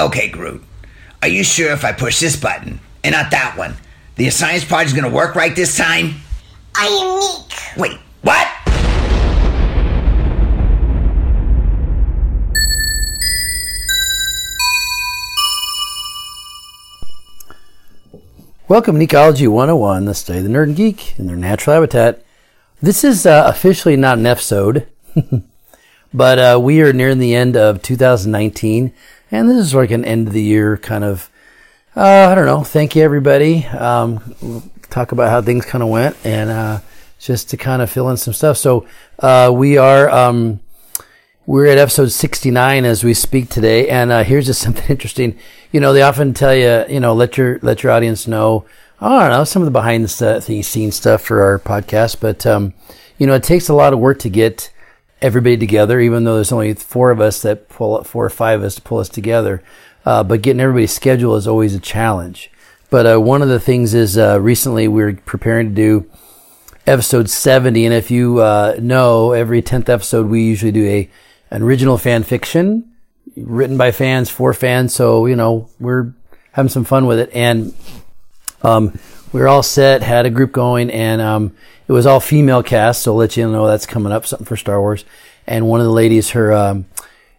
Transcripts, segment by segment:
Okay, Groot. Are you sure if I push this button and not that one, the science project's gonna work right this time? I am Neek. Wait, what? Welcome to Necology 101, the study of the nerd and geek in their natural habitat. This is uh, officially not an episode, but uh, we are nearing the end of 2019, and this is like an end of the year kind of, uh, I don't know, thank you everybody. Um, talk about how things kind of went and uh, just to kind of fill in some stuff. So uh, we are. Um, we're at episode 69 as we speak today, and uh, here's just something interesting. You know, they often tell you, you know, let your let your audience know. I don't know some of the behind the scenes stuff for our podcast, but um, you know, it takes a lot of work to get everybody together. Even though there's only four of us that pull up, four or five of us to pull us together, uh, but getting everybody's schedule is always a challenge. But uh, one of the things is uh, recently we are preparing to do episode 70, and if you uh, know, every tenth episode we usually do a an original fan fiction written by fans for fans. So, you know, we're having some fun with it. And, um, we were all set, had a group going, and, um, it was all female cast. So I'll let you know that's coming up, something for Star Wars. And one of the ladies, her, um,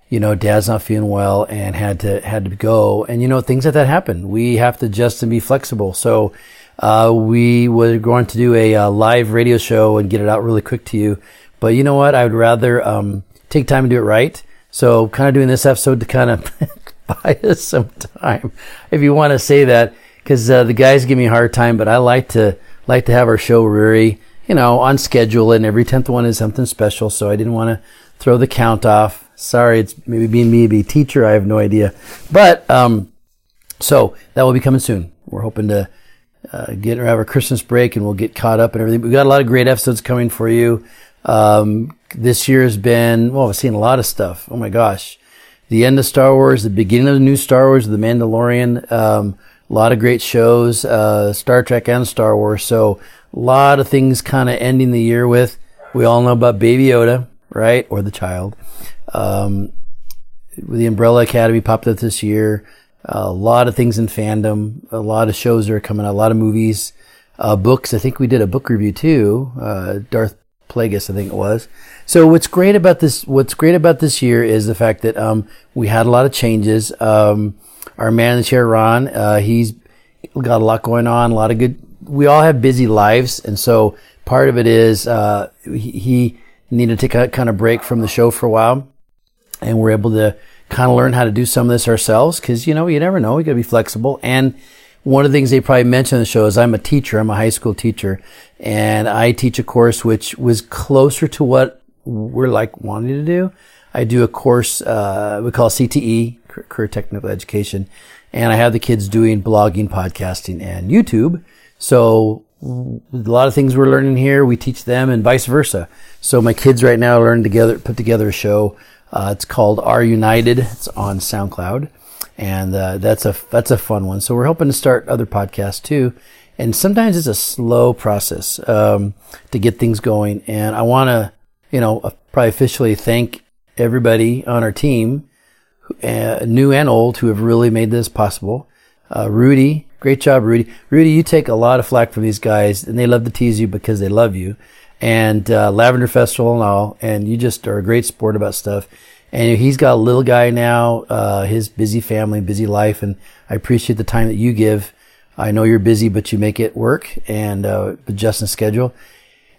you know, dad's not feeling well and had to, had to go. And, you know, things like that happen. We have to adjust and be flexible. So, uh, we were going to do a, uh, live radio show and get it out really quick to you. But you know what? I would rather, um, take time and do it right. So kind of doing this episode to kind of buy us some time, if you want to say that, because uh, the guys give me a hard time, but I like to like to have our show very, you know, on schedule, and every tenth one is something special. So I didn't want to throw the count off. Sorry, it's maybe being me be teacher. I have no idea, but um, so that will be coming soon. We're hoping to uh, get or have our Christmas break, and we'll get caught up and everything. We've got a lot of great episodes coming for you. Um, this year has been, well, I've seen a lot of stuff. Oh my gosh. The end of Star Wars, the beginning of the new Star Wars, The Mandalorian, um, a lot of great shows, uh, Star Trek and Star Wars. So a lot of things kind of ending the year with. We all know about Baby Yoda, right? Or the child. Um, the Umbrella Academy popped up this year. Uh, a lot of things in fandom. A lot of shows are coming out. A lot of movies, uh, books. I think we did a book review too. Uh, Darth Plagueis, I think it was. So what's great about this, what's great about this year is the fact that, um, we had a lot of changes. Um, our man in the Ron, uh, he's got a lot going on, a lot of good, we all have busy lives. And so part of it is, uh, he, he needed to take a kind of break from the show for a while. And we're able to kind of learn how to do some of this ourselves. Cause, you know, you never know. You gotta be flexible. And, one of the things they probably mentioned in the show is I'm a teacher. I'm a high school teacher and I teach a course which was closer to what we're like wanting to do. I do a course, uh, we call CTE, Career Technical Education. And I have the kids doing blogging, podcasting, and YouTube. So a lot of things we're learning here, we teach them and vice versa. So my kids right now learn together, put together a show. Uh, it's called Are United. It's on SoundCloud and uh, that's a that's a fun one. So we're hoping to start other podcasts too. And sometimes it's a slow process um, to get things going. And I want to, you know, probably officially thank everybody on our team, uh, new and old, who have really made this possible. Uh, Rudy, great job, Rudy. Rudy, you take a lot of flack from these guys, and they love to tease you because they love you. And uh, Lavender Festival and all, and you just are a great sport about stuff. And he's got a little guy now, uh, his busy family, busy life. And I appreciate the time that you give. I know you're busy, but you make it work and, uh, adjust the schedule.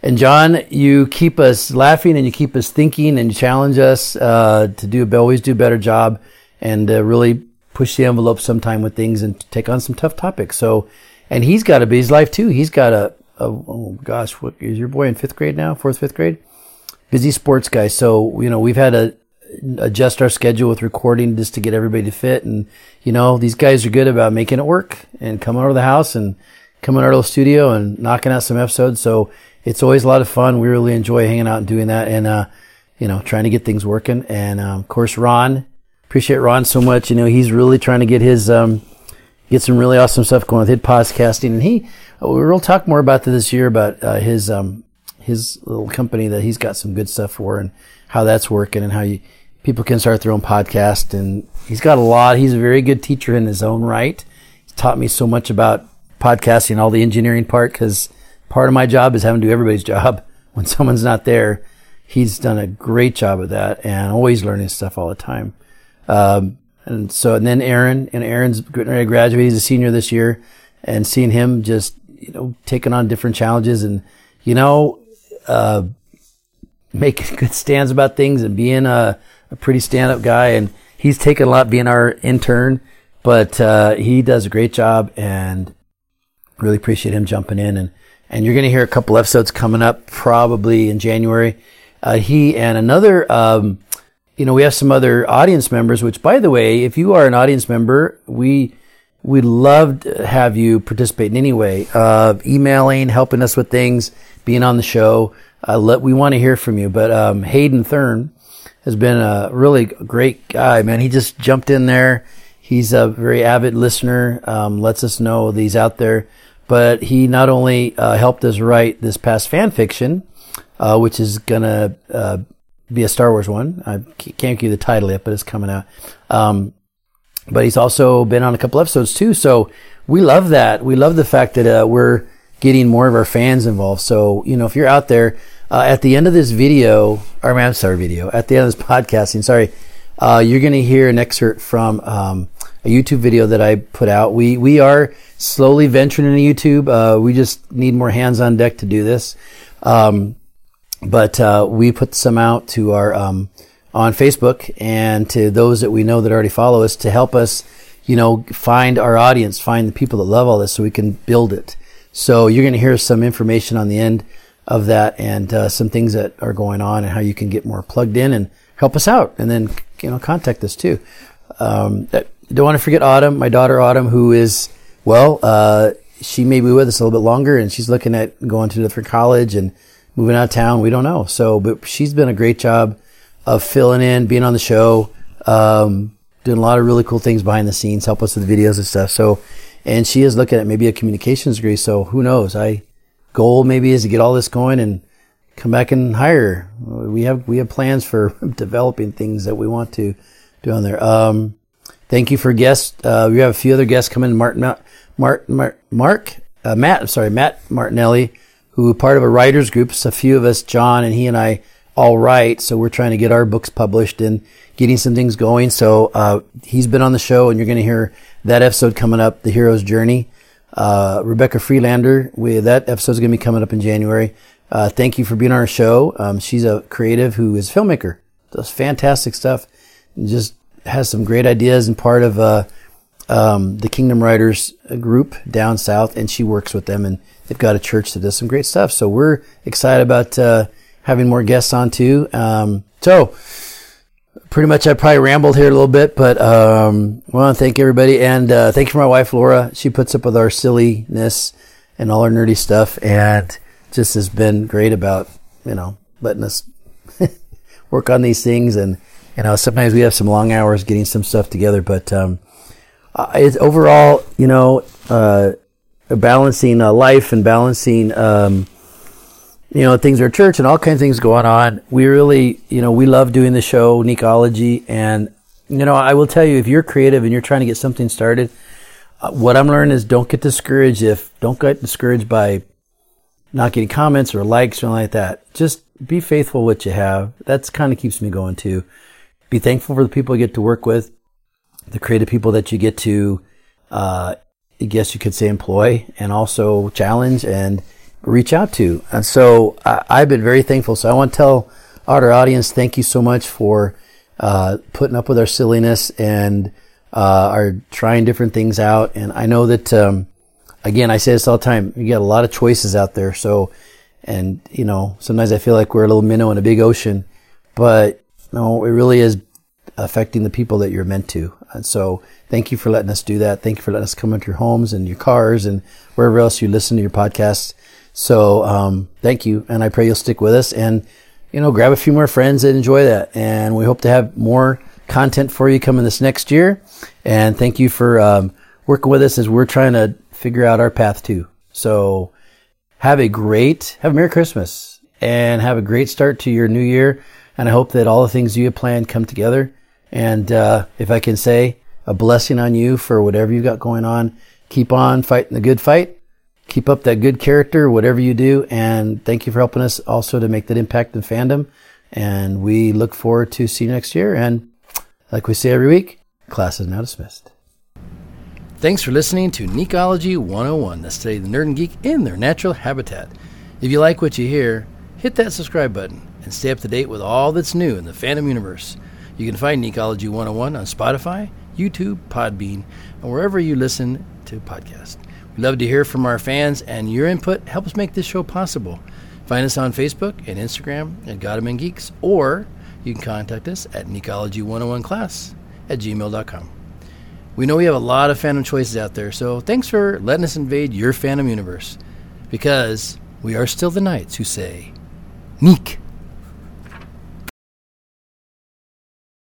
And John, you keep us laughing and you keep us thinking and challenge us, uh, to do, always do a better job and, uh, really push the envelope sometime with things and take on some tough topics. So, and he's got a busy life too. He's got a, a oh gosh, what is your boy in fifth grade now? Fourth, fifth grade? Busy sports guy. So, you know, we've had a, adjust our schedule with recording just to get everybody to fit. And, you know, these guys are good about making it work and coming over to the house and coming out of the studio and knocking out some episodes. So it's always a lot of fun. We really enjoy hanging out and doing that and, uh, you know, trying to get things working. And, um, of course, Ron, appreciate Ron so much. You know, he's really trying to get his, um, get some really awesome stuff going with his podcasting. And he, we'll talk more about this year about, uh, his, um, his little company that he's got some good stuff for and how that's working and how you, people can start their own podcast. And he's got a lot. He's a very good teacher in his own right. He's taught me so much about podcasting, all the engineering part, because part of my job is having to do everybody's job when someone's not there. He's done a great job of that and always learning stuff all the time. Um, and so, and then Aaron, and Aaron's getting ready to graduate. He's a senior this year and seeing him just, you know, taking on different challenges and, you know, uh, making good stands about things and being a, a pretty stand up guy. And he's taken a lot being our intern, but, uh, he does a great job and really appreciate him jumping in. And, and you're going to hear a couple episodes coming up probably in January. Uh, he and another, um, you know, we have some other audience members, which by the way, if you are an audience member, we, we love to have you participate in any way, uh, emailing, helping us with things, being on the show. Uh, let, we want to hear from you. But, um, Hayden Thurn has been a really great guy, man. He just jumped in there. He's a very avid listener, um, lets us know he's out there. But he not only, uh, helped us write this past fan fiction, uh, which is gonna, uh, be a Star Wars one. I can't give you the title yet, but it's coming out. Um, but he's also been on a couple episodes too. So we love that. We love the fact that uh, we're getting more of our fans involved. So you know, if you're out there uh, at the end of this video, or I'm sorry, video at the end of this podcasting, sorry, uh, you're to hear an excerpt from um, a YouTube video that I put out. We we are slowly venturing into YouTube. Uh, we just need more hands on deck to do this. Um, but uh, we put some out to our um, on Facebook and to those that we know that already follow us to help us, you know, find our audience, find the people that love all this, so we can build it. So you're going to hear some information on the end of that and uh, some things that are going on and how you can get more plugged in and help us out, and then you know contact us too. Um, don't want to forget Autumn, my daughter Autumn, who is well, uh, she may be with us a little bit longer, and she's looking at going to a different college and moving out of town. We don't know. So, but she's been a great job of filling in, being on the show, um, doing a lot of really cool things behind the scenes, help us with videos and stuff. So, and she is looking at maybe a communications degree. So who knows? I goal maybe is to get all this going and come back and hire. We have we have plans for developing things that we want to do on there. Um, thank you for guests. Uh, we have a few other guests coming. Martin, Mark, Mark, Mark uh, Matt. I'm sorry, Matt Martinelli who part of a writers group. It's a few of us, John and he and I, all write. So we're trying to get our books published and getting some things going. So uh, he's been on the show, and you're going to hear that episode coming up, the hero's journey. Uh, Rebecca Freelander, we, that episode is going to be coming up in January. Uh, thank you for being on our show. Um, she's a creative who is a filmmaker, does fantastic stuff, just has some great ideas and part of uh, um, the Kingdom Writers group down south, and she works with them and they've got a church that does some great stuff. So we're excited about uh, having more guests on too. Um, so pretty much I probably rambled here a little bit, but um, I want to thank everybody and uh, thank you for my wife Laura. She puts up with our silliness and all our nerdy stuff, and just has been great about you know letting us work on these things and you know sometimes we have some long hours getting some stuff together, but um, it's overall you know. Uh, balancing uh, life and balancing, um, you know, things at church and all kinds of things going on. We really, you know, we love doing the show, Necology. And, you know, I will tell you, if you're creative and you're trying to get something started, uh, what I'm learning is don't get discouraged if, don't get discouraged by not getting comments or likes or anything like that. Just be faithful what you have. That's kind of keeps me going too. Be thankful for the people you get to work with, the creative people that you get to, uh, I guess you could say employ and also challenge and reach out to. And so I, have been very thankful. So I want to tell our audience, thank you so much for uh, putting up with our silliness and uh, are trying different things out. And I know that, um, again, I say this all the time. You got a lot of choices out there. So, and you know, sometimes I feel like we're a little minnow in a big ocean, but no, it really is affecting the people that you're meant to. And so thank you for letting us do that. Thank you for letting us come into your homes and your cars and wherever else you listen to your podcasts. So, um, thank you. And I pray you'll stick with us and, you know, grab a few more friends and enjoy that. And we hope to have more content for you coming this next year. And thank you for, um, working with us as we're trying to figure out our path too. So have a great, have a Merry Christmas and have a great start to your new year. And I hope that all the things you have planned come together. And uh, if I can say a blessing on you for whatever you've got going on, keep on fighting the good fight. Keep up that good character, whatever you do. And thank you for helping us also to make that impact in fandom. And we look forward to see you next year. And like we say every week, class is now dismissed. Thanks for listening to Necology 101, the study of the nerd and geek in their natural habitat. If you like what you hear, hit that subscribe button and stay up to date with all that's new in the fandom universe. You can find Necology 101 on Spotify, YouTube, Podbean, and wherever you listen to podcasts. We love to hear from our fans, and your input helps make this show possible. Find us on Facebook and Instagram at Gotham Geeks, or you can contact us at Necology101class at gmail.com. We know we have a lot of fandom choices out there, so thanks for letting us invade your fandom universe. Because we are still the knights who say, Neek.